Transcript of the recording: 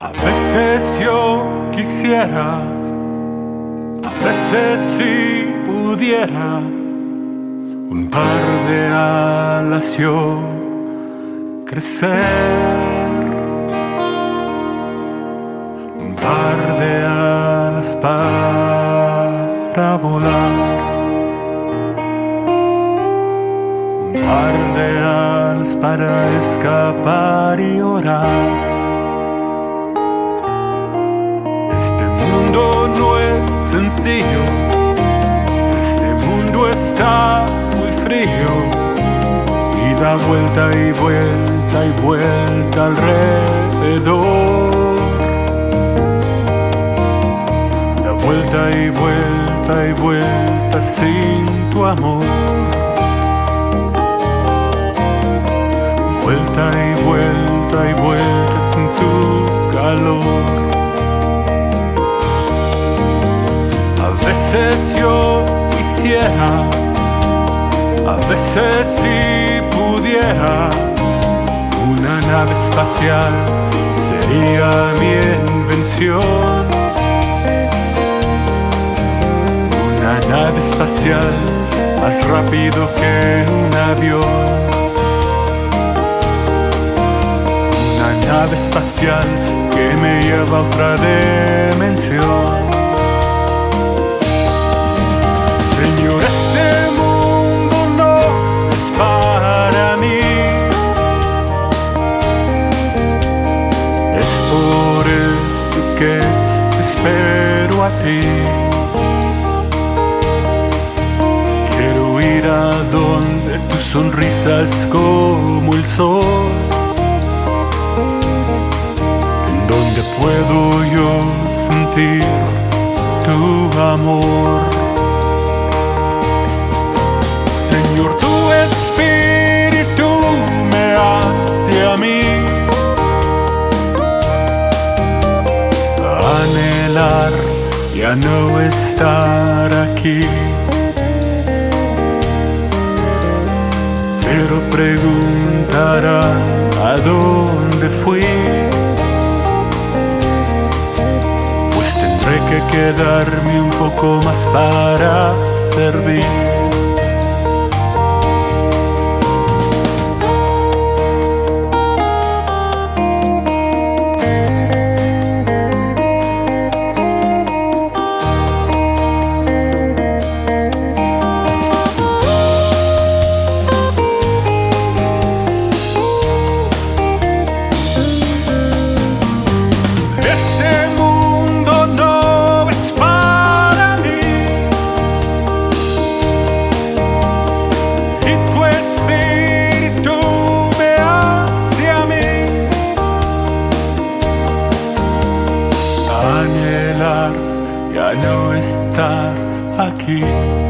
A veces yo quisiera, a veces si pudiera, un par de alas yo crecer, un par de alas para volar, un par de alas para escapar y orar. Mundo no es sencillo, este mundo está muy frío y da vuelta y vuelta y vuelta alrededor. Da vuelta y vuelta y vuelta sin tu amor. Vuelta y vuelta veces yo quisiera, a veces si pudiera, una nave espacial sería mi invención. Una nave espacial más rápido que un avión. Una nave espacial que me lleva a otra dimensión. Quiero ir a donde tu sonrisa es como el sol. En donde puedo yo sentir tu amor. Señor, tu espíritu ya no estar aquí. Pero preguntarán a dónde fui. Pues tendré que quedarme un poco más para servir. ya no está aquí.